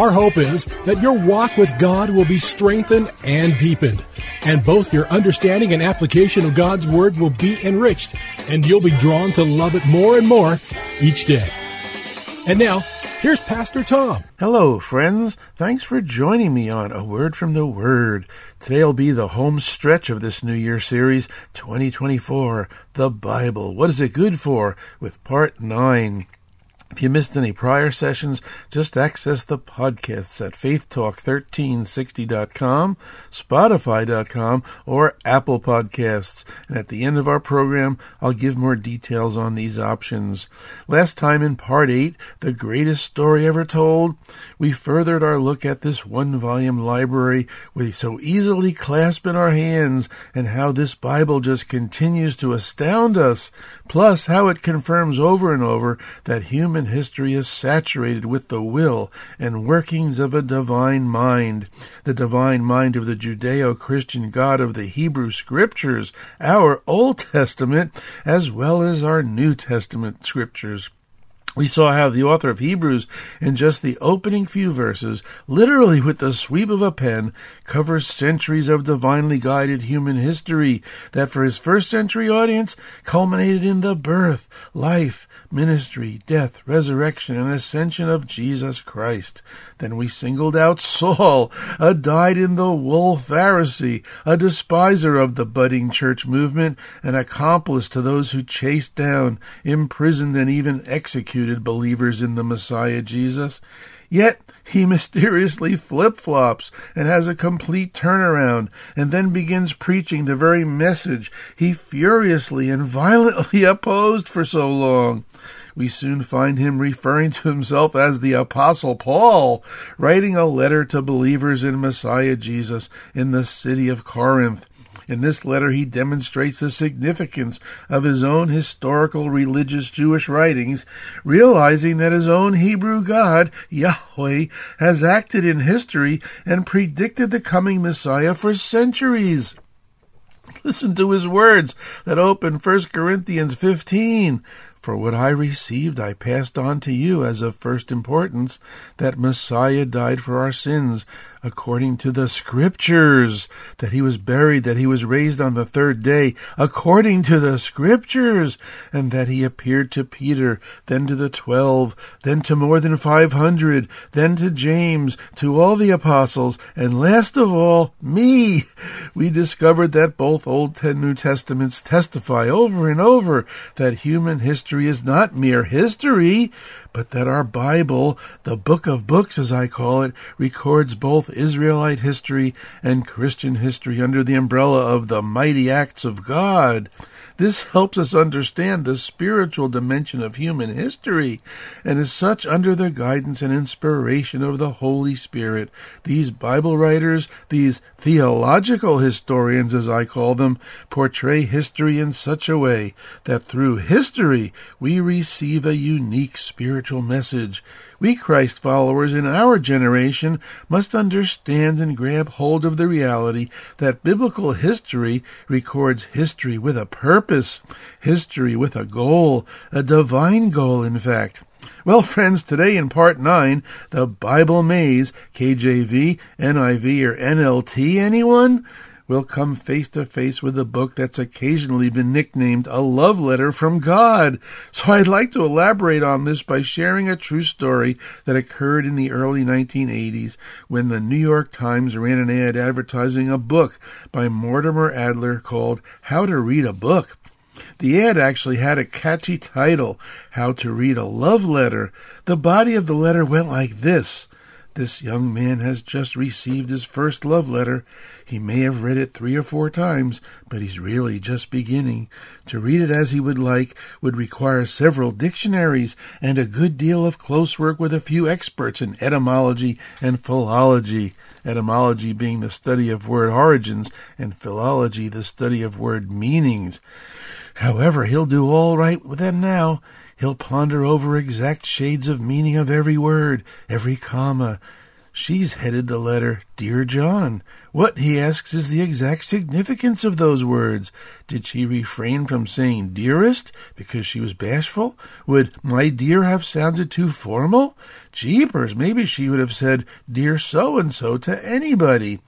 Our hope is that your walk with God will be strengthened and deepened, and both your understanding and application of God's Word will be enriched, and you'll be drawn to love it more and more each day. And now, here's Pastor Tom. Hello, friends. Thanks for joining me on A Word from the Word. Today'll be the home stretch of this New Year series, 2024, The Bible. What is it good for? With part 9. If you missed any prior sessions, just access the podcasts at faithtalk1360.com, spotify.com, or Apple Podcasts. And at the end of our program, I'll give more details on these options. Last time in part 8, the greatest story ever told, we furthered our look at this one-volume library we so easily clasp in our hands and how this Bible just continues to astound us, plus how it confirms over and over that human history is saturated with the will and workings of a divine mind, the divine mind of the Judeo Christian God of the Hebrew Scriptures, our Old Testament, as well as our New Testament Scriptures. We saw how the author of Hebrews, in just the opening few verses, literally with the sweep of a pen, covers centuries of divinely guided human history that for his first century audience culminated in the birth, life, ministry, death, resurrection, and ascension of Jesus Christ. Then we singled out Saul, a dyed in the wool Pharisee, a despiser of the budding church movement, an accomplice to those who chased down, imprisoned, and even executed believers in the Messiah Jesus. Yet he mysteriously flip flops and has a complete turnaround, and then begins preaching the very message he furiously and violently opposed for so long. We soon find him referring to himself as the Apostle Paul, writing a letter to believers in Messiah Jesus in the city of Corinth. In this letter, he demonstrates the significance of his own historical religious Jewish writings, realizing that his own Hebrew God, Yahweh, has acted in history and predicted the coming Messiah for centuries. Listen to his words that open 1 Corinthians 15. For what I received I passed on to you as of first importance, that Messiah died for our sins, according to the Scriptures, that he was buried, that he was raised on the third day, according to the Scriptures, and that he appeared to Peter, then to the twelve, then to more than five hundred, then to James, to all the apostles, and last of all, me. We discovered that both Old and New Testaments testify over and over that human history is not mere history, but that our Bible, the book of books as I call it, records both Israelite history and Christian history under the umbrella of the mighty acts of God. This helps us understand the spiritual dimension of human history, and as such, under the guidance and inspiration of the Holy Spirit, these Bible writers, these theological historians, as I call them, portray history in such a way that through history we receive a unique spiritual message. We Christ followers in our generation must understand and grab hold of the reality that biblical history records history with a purpose, history with a goal, a divine goal, in fact. Well, friends, today in part 9, the Bible Maze, KJV, NIV, or NLT, anyone? We'll come face to face with a book that's occasionally been nicknamed a love letter from God. So I'd like to elaborate on this by sharing a true story that occurred in the early 1980s when the New York Times ran an ad advertising a book by Mortimer Adler called How to Read a Book. The ad actually had a catchy title, How to Read a Love Letter. The body of the letter went like this. This young man has just received his first love letter. He may have read it three or four times, but he's really just beginning. To read it as he would like would require several dictionaries and a good deal of close work with a few experts in etymology and philology. Etymology being the study of word origins, and philology the study of word meanings. However, he'll do all right with them now. He'll ponder over exact shades of meaning of every word, every comma. She's headed the letter Dear John. What, he asks, is the exact significance of those words? Did she refrain from saying dearest because she was bashful? Would my dear have sounded too formal? Jeepers, maybe she would have said dear so and so to anybody.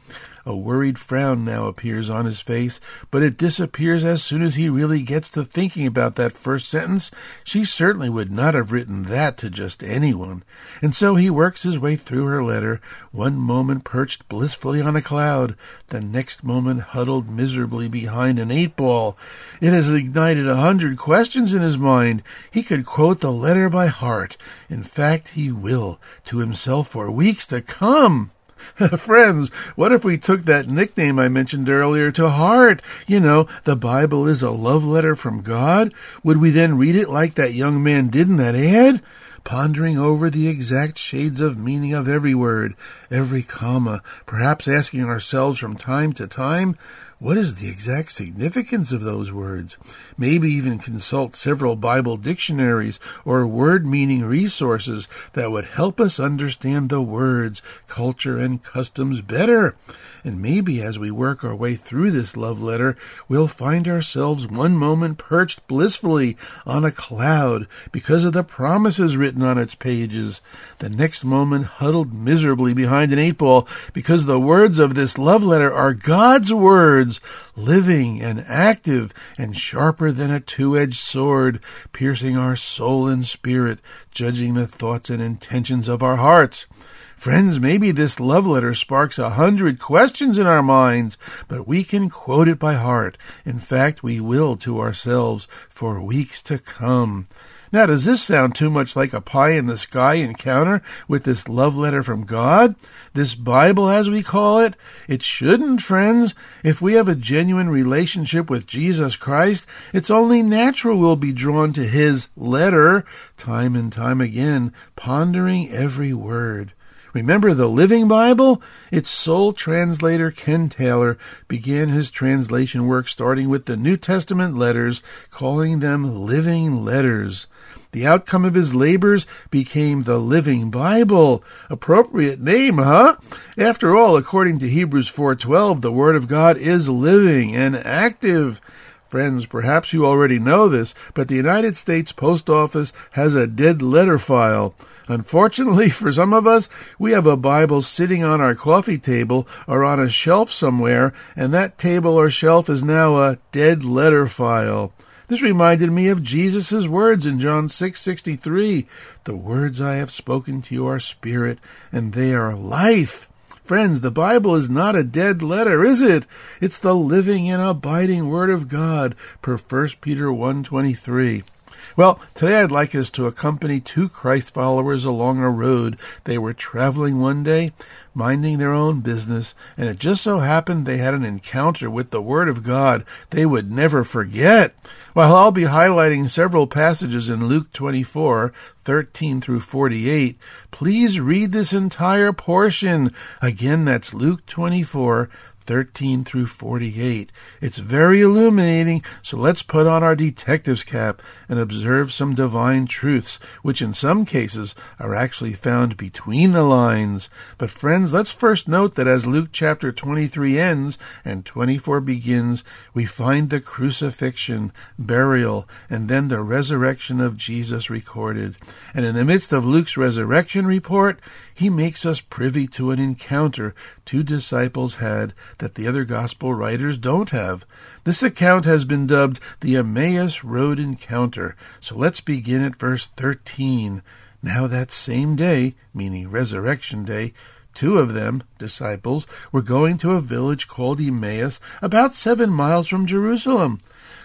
A worried frown now appears on his face, but it disappears as soon as he really gets to thinking about that first sentence. She certainly would not have written that to just anyone. And so he works his way through her letter, one moment perched blissfully on a cloud, the next moment huddled miserably behind an eight ball. It has ignited a hundred questions in his mind. He could quote the letter by heart. In fact, he will, to himself for weeks to come. Friends, what if we took that nickname I mentioned earlier to heart? You know, the Bible is a love letter from God. Would we then read it like that young man did in that ad? Pondering over the exact shades of meaning of every word, every comma, perhaps asking ourselves from time to time, what is the exact significance of those words? Maybe even consult several Bible dictionaries or word meaning resources that would help us understand the words, culture, and customs better. And maybe as we work our way through this love letter, we'll find ourselves one moment perched blissfully on a cloud because of the promises written on its pages, the next moment huddled miserably behind an eight ball because the words of this love letter are God's words, living and active and sharper than a two-edged sword, piercing our soul and spirit, judging the thoughts and intentions of our hearts. Friends, maybe this love letter sparks a hundred questions in our minds, but we can quote it by heart. In fact, we will to ourselves for weeks to come. Now, does this sound too much like a pie in the sky encounter with this love letter from God? This Bible, as we call it? It shouldn't, friends. If we have a genuine relationship with Jesus Christ, it's only natural we'll be drawn to His letter, time and time again, pondering every word. Remember the Living Bible? Its sole translator, Ken Taylor, began his translation work starting with the New Testament letters, calling them living letters. The outcome of his labors became the Living Bible. Appropriate name, huh? After all, according to Hebrews 4:12, the word of God is living and active. Friends, perhaps you already know this, but the United States Post Office has a dead letter file. Unfortunately for some of us, we have a Bible sitting on our coffee table or on a shelf somewhere, and that table or shelf is now a dead letter file. This reminded me of Jesus' words in John 6:63, "The words I have spoken to you are spirit, and they are life." Friends, the Bible is not a dead letter, is it? It's the living and abiding word of God, per 1 Peter 1:23. Well, today I'd like us to accompany two Christ followers along a road. They were traveling one day, minding their own business, and it just so happened they had an encounter with the Word of God they would never forget. While I'll be highlighting several passages in Luke 24, 13 through 48, please read this entire portion. Again, that's Luke 24, 13 through 48. It's very illuminating, so let's put on our detective's cap and observe some divine truths, which in some cases are actually found between the lines. But friends, let's first note that as Luke chapter 23 ends and 24 begins, we find the crucifixion, burial, and then the resurrection of Jesus recorded. And in the midst of Luke's resurrection report, he makes us privy to an encounter two disciples had that the other gospel writers don't have. This account has been dubbed the Emmaus Road Encounter. So let's begin at verse 13. Now that same day, meaning Resurrection Day, Two of them, disciples, were going to a village called Emmaus, about seven miles from Jerusalem.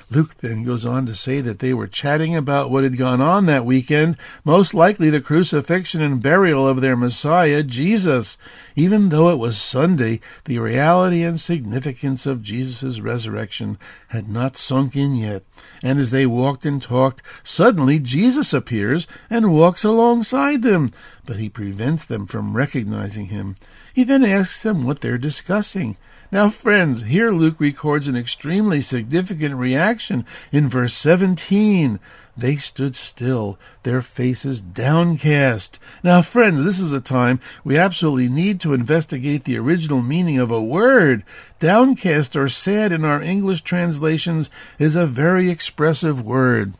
Luke then goes on to say that they were chatting about what had gone on that weekend, most likely the crucifixion and burial of their Messiah, Jesus. Even though it was Sunday, the reality and significance of Jesus' resurrection had not sunk in yet. And as they walked and talked, suddenly Jesus appears and walks alongside them, but he prevents them from recognizing him. He then asks them what they're discussing. Now, friends, here Luke records an extremely significant reaction in verse 17. They stood still, their faces downcast. Now, friends, this is a time we absolutely need to investigate the original meaning of a word. Downcast or sad in our English translations is a very expressive word.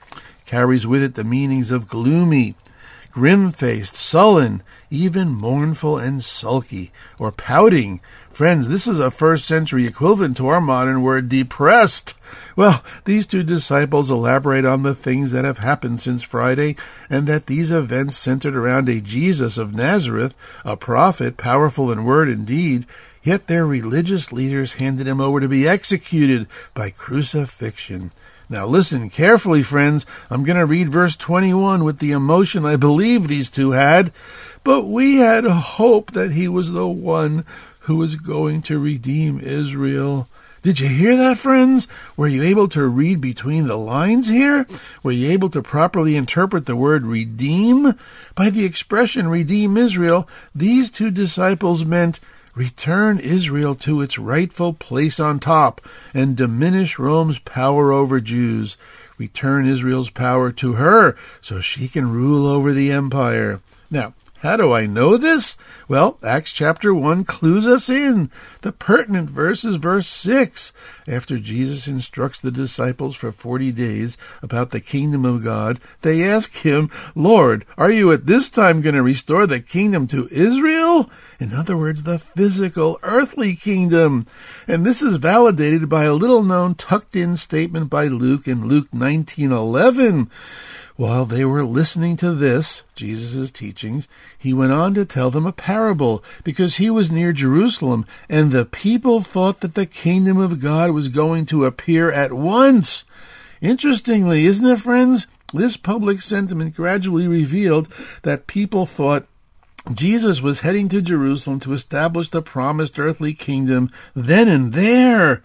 Carries with it the meanings of gloomy, grim faced, sullen, even mournful and sulky, or pouting. Friends, this is a first century equivalent to our modern word depressed. Well, these two disciples elaborate on the things that have happened since Friday, and that these events centered around a Jesus of Nazareth, a prophet, powerful in word and deed, yet their religious leaders handed him over to be executed by crucifixion. Now listen carefully, friends. I'm going to read verse 21 with the emotion I believe these two had. But we had hope that he was the one who was going to redeem Israel. Did you hear that, friends? Were you able to read between the lines here? Were you able to properly interpret the word redeem? By the expression redeem Israel, these two disciples meant return Israel to its rightful place on top and diminish Rome's power over Jews. Return Israel's power to her so she can rule over the empire. Now, how do I know this? Well, Acts chapter 1 clues us in. The pertinent verse is verse 6. After Jesus instructs the disciples for 40 days about the kingdom of God, they ask him, Lord, are you at this time going to restore the kingdom to Israel? In other words, the physical, earthly kingdom. And this is validated by a little known tucked in statement by Luke in Luke 1911. While they were listening to this, Jesus' teachings, he went on to tell them a parable because he was near Jerusalem and the people thought that the kingdom of God was going to appear at once. Interestingly, isn't it, friends? This public sentiment gradually revealed that people thought Jesus was heading to Jerusalem to establish the promised earthly kingdom then and there.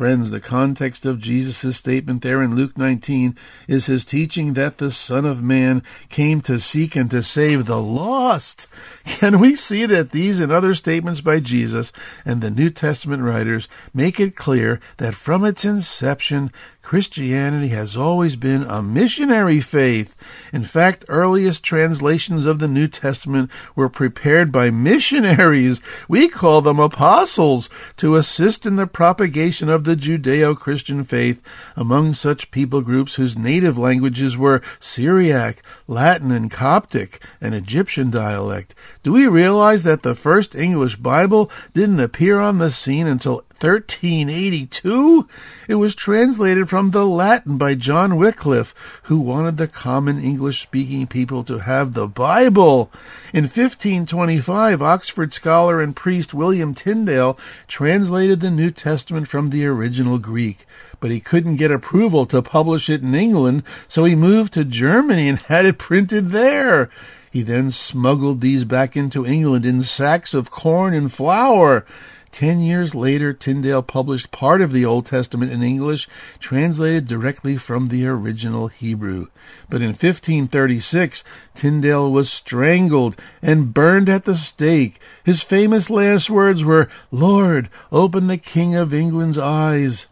Friends, the context of Jesus' statement there in Luke 19 is his teaching that the Son of Man came to seek and to save the lost. Can we see that these and other statements by Jesus and the New Testament writers make it clear that from its inception, Christianity has always been a missionary faith. In fact, earliest translations of the New Testament were prepared by missionaries. We call them apostles to assist in the propagation of the Judeo-Christian faith among such people groups whose native languages were Syriac, Latin, and Coptic, an Egyptian dialect. Do we realize that the first English Bible didn't appear on the scene until 1382? It was translated from the Latin by John Wycliffe, who wanted the common English speaking people to have the Bible. In 1525, Oxford scholar and priest William Tyndale translated the New Testament from the original Greek. But he couldn't get approval to publish it in England, so he moved to Germany and had it printed there. He then smuggled these back into England in sacks of corn and flour. Ten years later, Tyndale published part of the Old Testament in English, translated directly from the original Hebrew. But in 1536, Tyndale was strangled and burned at the stake. His famous last words were, Lord, open the King of England's eyes.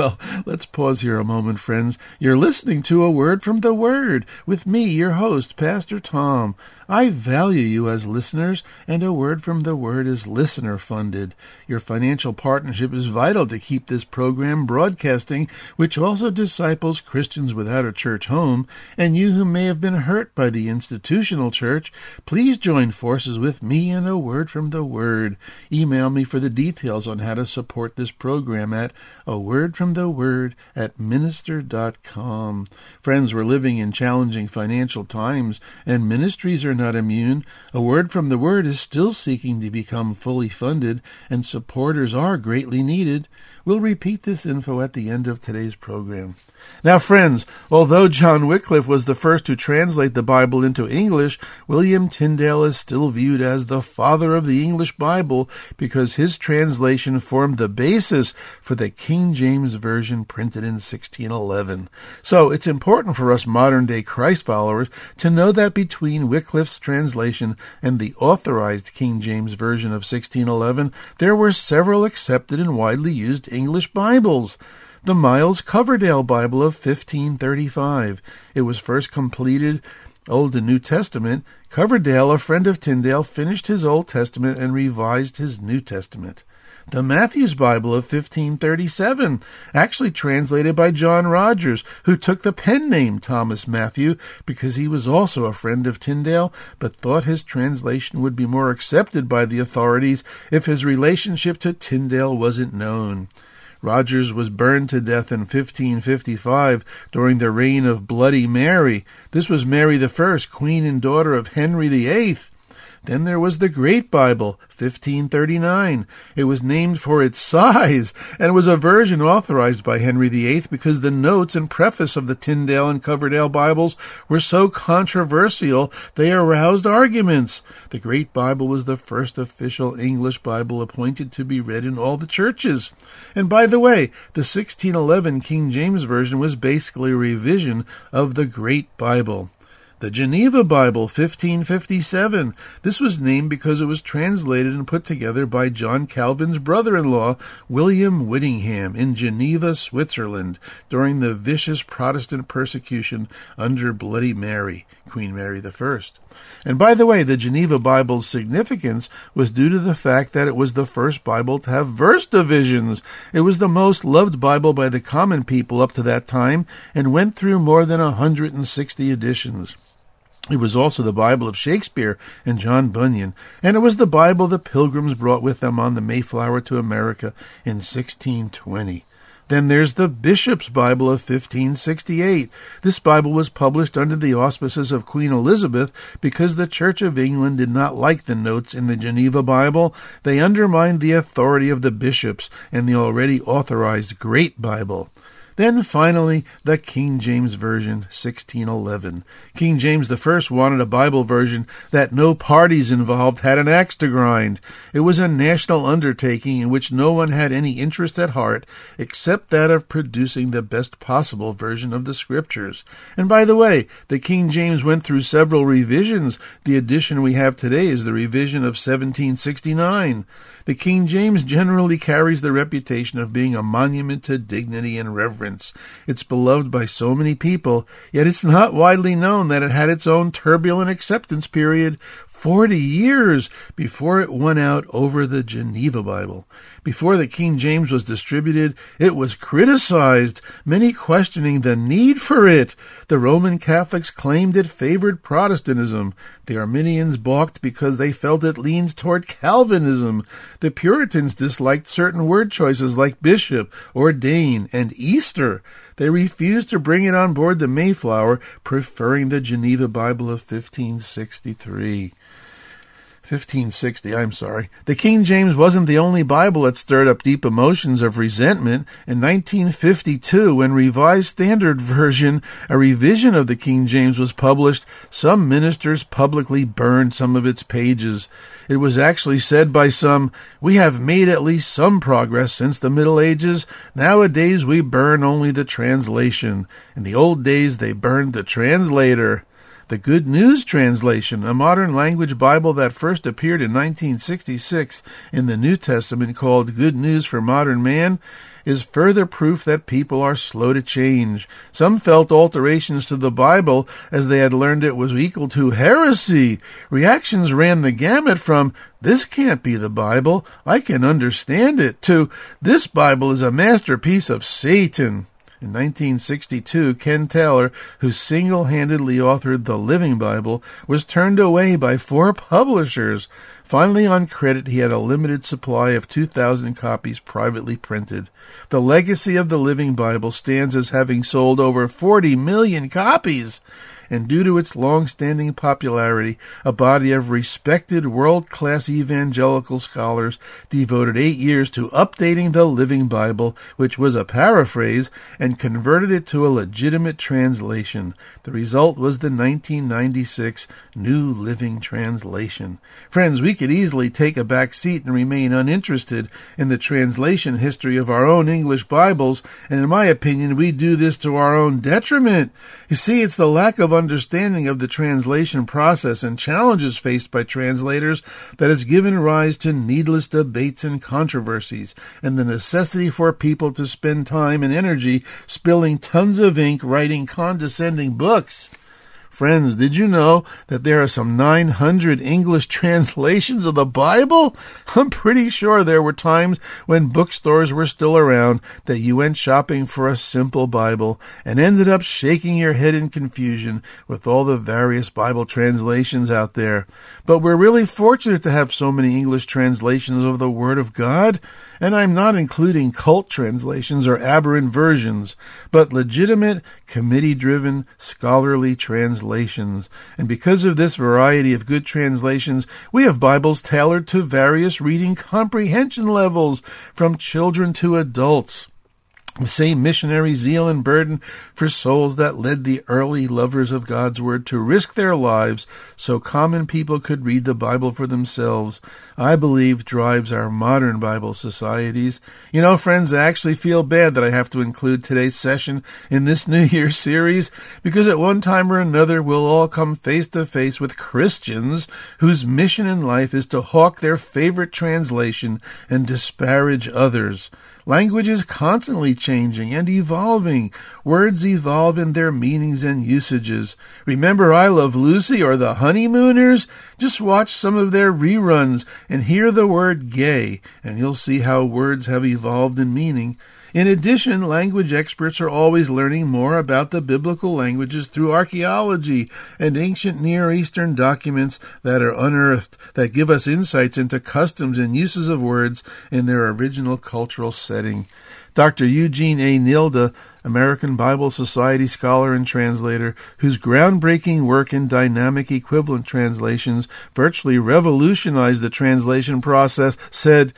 Well, let's pause here a moment, friends. You're listening to a word from the Word with me, your host, Pastor Tom. I value you as listeners, and a word from the Word is listener funded. Your financial partnership is vital to keep this program broadcasting, which also disciples Christians without a church home, and you who may have been hurt by the institutional church, please join forces with me in a word from the Word. Email me for the details on how to support this program at a word from the Word at minister.com. Friends, we're living in challenging financial times, and ministries are not immune. A word from the Word is still seeking to become fully funded, and supporters are greatly needed. We'll repeat this info at the end of today's program. Now, friends, although John Wycliffe was the first to translate the Bible into English, William Tyndale is still viewed as the father of the English Bible because his translation formed the basis for the King James Version printed in 1611. So it's important for us modern day Christ followers to know that between Wycliffe's translation and the authorized King James Version of 1611, there were several accepted and widely used English Bibles the Miles Coverdale Bible of 1535. It was first completed Old and New Testament. Coverdale, a friend of Tyndale, finished his Old Testament and revised his New Testament. The Matthews Bible of 1537, actually translated by John Rogers, who took the pen name Thomas Matthew because he was also a friend of Tyndale, but thought his translation would be more accepted by the authorities if his relationship to Tyndale wasn't known. Rogers was burned to death in 1555 during the reign of Bloody Mary. This was Mary I, queen and daughter of Henry VIII. Then there was the Great Bible, 1539. It was named for its size and was a version authorized by Henry VIII because the notes and preface of the Tyndale and Coverdale Bibles were so controversial they aroused arguments. The Great Bible was the first official English Bible appointed to be read in all the churches. And by the way, the 1611 King James Version was basically a revision of the Great Bible. The Geneva Bible, 1557. This was named because it was translated and put together by John Calvin's brother-in-law, William Whittingham, in Geneva, Switzerland, during the vicious Protestant persecution under Bloody Mary, Queen Mary I. And by the way, the Geneva Bible's significance was due to the fact that it was the first Bible to have verse divisions. It was the most loved Bible by the common people up to that time and went through more than a 160 editions. It was also the Bible of Shakespeare and John Bunyan, and it was the Bible the Pilgrims brought with them on the Mayflower to America in 1620. Then there's the Bishop's Bible of 1568. This Bible was published under the auspices of Queen Elizabeth because the Church of England did not like the notes in the Geneva Bible. They undermined the authority of the bishops and the already authorized Great Bible. Then finally, the King James Version, 1611. King James I wanted a Bible version that no parties involved had an axe to grind. It was a national undertaking in which no one had any interest at heart except that of producing the best possible version of the Scriptures. And by the way, the King James went through several revisions. The edition we have today is the revision of 1769. The King James generally carries the reputation of being a monument to dignity and reverence. It's beloved by so many people, yet it's not widely known that it had its own turbulent acceptance period 40 years before it won out over the Geneva Bible. Before the King James was distributed, it was criticized, many questioning the need for it. The Roman Catholics claimed it favored Protestantism. The Arminians balked because they felt it leaned toward Calvinism. The Puritans disliked certain word choices like bishop, ordain, and Easter. They refused to bring it on board the Mayflower, preferring the Geneva Bible of 1563. 1560, I'm sorry. The King James wasn't the only Bible that stirred up deep emotions of resentment. In 1952, when Revised Standard Version, a revision of the King James, was published, some ministers publicly burned some of its pages. It was actually said by some, We have made at least some progress since the Middle Ages. Nowadays we burn only the translation. In the old days they burned the translator. The Good News Translation, a modern language Bible that first appeared in 1966 in the New Testament called Good News for Modern Man, is further proof that people are slow to change. Some felt alterations to the Bible as they had learned it was equal to heresy. Reactions ran the gamut from, this can't be the Bible, I can understand it, to, this Bible is a masterpiece of Satan. In 1962, Ken Taylor, who single handedly authored the Living Bible, was turned away by four publishers. Finally, on credit, he had a limited supply of 2,000 copies privately printed. The legacy of the Living Bible stands as having sold over 40 million copies and due to its long-standing popularity, a body of respected world-class evangelical scholars devoted eight years to updating the Living Bible, which was a paraphrase, and converted it to a legitimate translation. The result was the 1996 New Living Translation. Friends, we could easily take a back seat and remain uninterested in the translation history of our own English Bibles, and in my opinion, we do this to our own detriment. You see, it's the lack of understanding of the translation process and challenges faced by translators that has given rise to needless debates and controversies, and the necessity for people to spend time and energy spilling tons of ink writing condescending books. Friends, did you know that there are some 900 English translations of the Bible? I'm pretty sure there were times when bookstores were still around that you went shopping for a simple Bible and ended up shaking your head in confusion with all the various Bible translations out there. But we're really fortunate to have so many English translations of the Word of God. And I'm not including cult translations or aberrant versions, but legitimate, committee driven, scholarly translations. And because of this variety of good translations, we have Bibles tailored to various reading comprehension levels, from children to adults. The same missionary zeal and burden for souls that led the early lovers of God's Word to risk their lives so common people could read the Bible for themselves, I believe drives our modern Bible societies. You know, friends, I actually feel bad that I have to include today's session in this New Year series because at one time or another we'll all come face to face with Christians whose mission in life is to hawk their favorite translation and disparage others. Language is constantly changing and evolving. Words evolve in their meanings and usages. Remember I Love Lucy or The Honeymooners? Just watch some of their reruns and hear the word gay, and you'll see how words have evolved in meaning. In addition, language experts are always learning more about the biblical languages through archaeology and ancient Near Eastern documents that are unearthed that give us insights into customs and uses of words in their original cultural setting. Dr. Eugene A. Nida, American Bible Society scholar and translator, whose groundbreaking work in dynamic equivalent translations virtually revolutionized the translation process, said,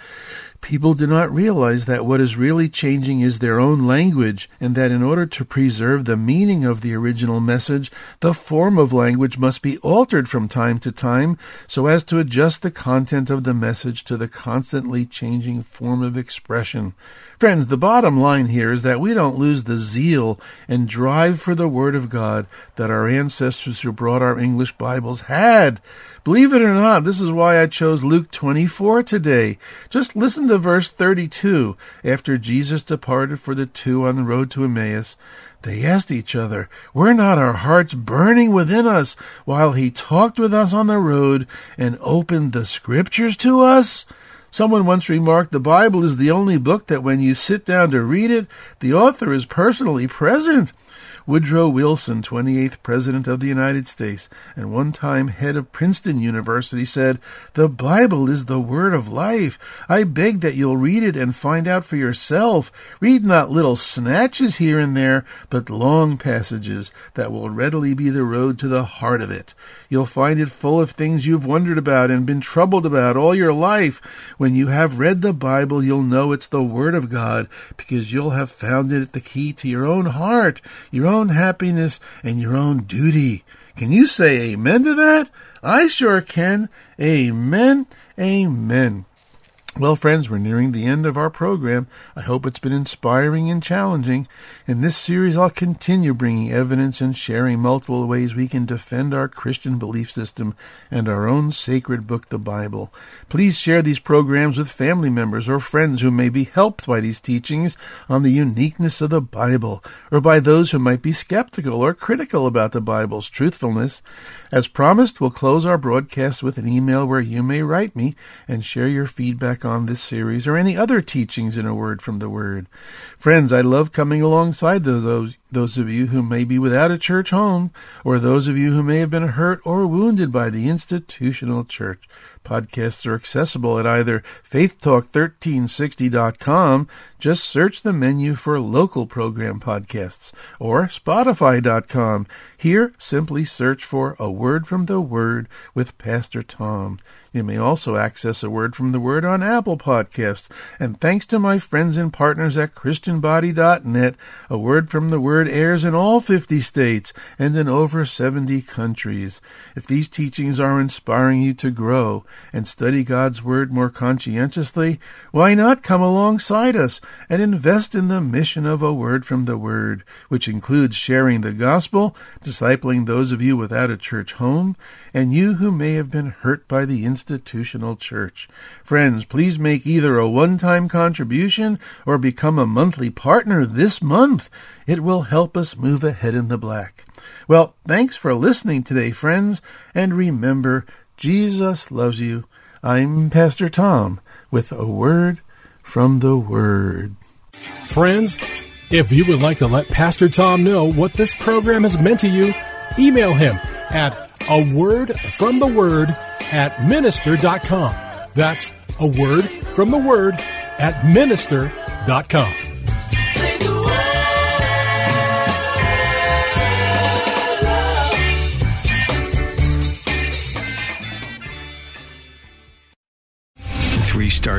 People do not realize that what is really changing is their own language, and that in order to preserve the meaning of the original message, the form of language must be altered from time to time so as to adjust the content of the message to the constantly changing form of expression. Friends, the bottom line here is that we don't lose the zeal and drive for the Word of God that our ancestors who brought our English Bibles had. Believe it or not, this is why I chose Luke 24 today. Just listen to verse 32. After Jesus departed for the two on the road to Emmaus, they asked each other, Were not our hearts burning within us while he talked with us on the road and opened the scriptures to us? Someone once remarked the Bible is the only book that when you sit down to read it, the author is personally present. Woodrow Wilson, 28th President of the United States and one time head of Princeton University, said, The Bible is the word of life. I beg that you'll read it and find out for yourself. Read not little snatches here and there, but long passages that will readily be the road to the heart of it. You'll find it full of things you've wondered about and been troubled about all your life. When you have read the Bible, you'll know it's the Word of God because you'll have found it the key to your own heart, your own happiness, and your own duty. Can you say amen to that? I sure can. Amen. Amen. Well, friends, we're nearing the end of our program. I hope it's been inspiring and challenging. In this series, I'll continue bringing evidence and sharing multiple ways we can defend our Christian belief system and our own sacred book, the Bible. Please share these programs with family members or friends who may be helped by these teachings on the uniqueness of the Bible, or by those who might be skeptical or critical about the Bible's truthfulness. As promised, we'll close our broadcast with an email where you may write me and share your feedback on this series or any other teachings in a word from the Word. Friends, I love coming alongside those, those of you who may be without a church home, or those of you who may have been hurt or wounded by the institutional church. Podcasts are accessible at either faithtalk1360.com, just search the menu for local program podcasts, or spotify.com. Here, simply search for A Word from the Word with Pastor Tom. You may also access A Word from the Word on Apple Podcasts. And thanks to my friends and partners at ChristianBody.net, A Word from the Word airs in all 50 states and in over 70 countries. If these teachings are inspiring you to grow and study God's Word more conscientiously, why not come alongside us and invest in the mission of A Word from the Word, which includes sharing the gospel, discipling those of you without a church home, and you who may have been hurt by the institutional church. Friends, please make either a one-time contribution or become a monthly partner this month. It will help us move ahead in the black. Well, thanks for listening today, friends, and remember, Jesus loves you. I'm Pastor Tom with a word from the Word. Friends, if you would like to let Pastor Tom know what this program has meant to you, email him at a word from the word at minister.com. That's a word from the word at minister.com.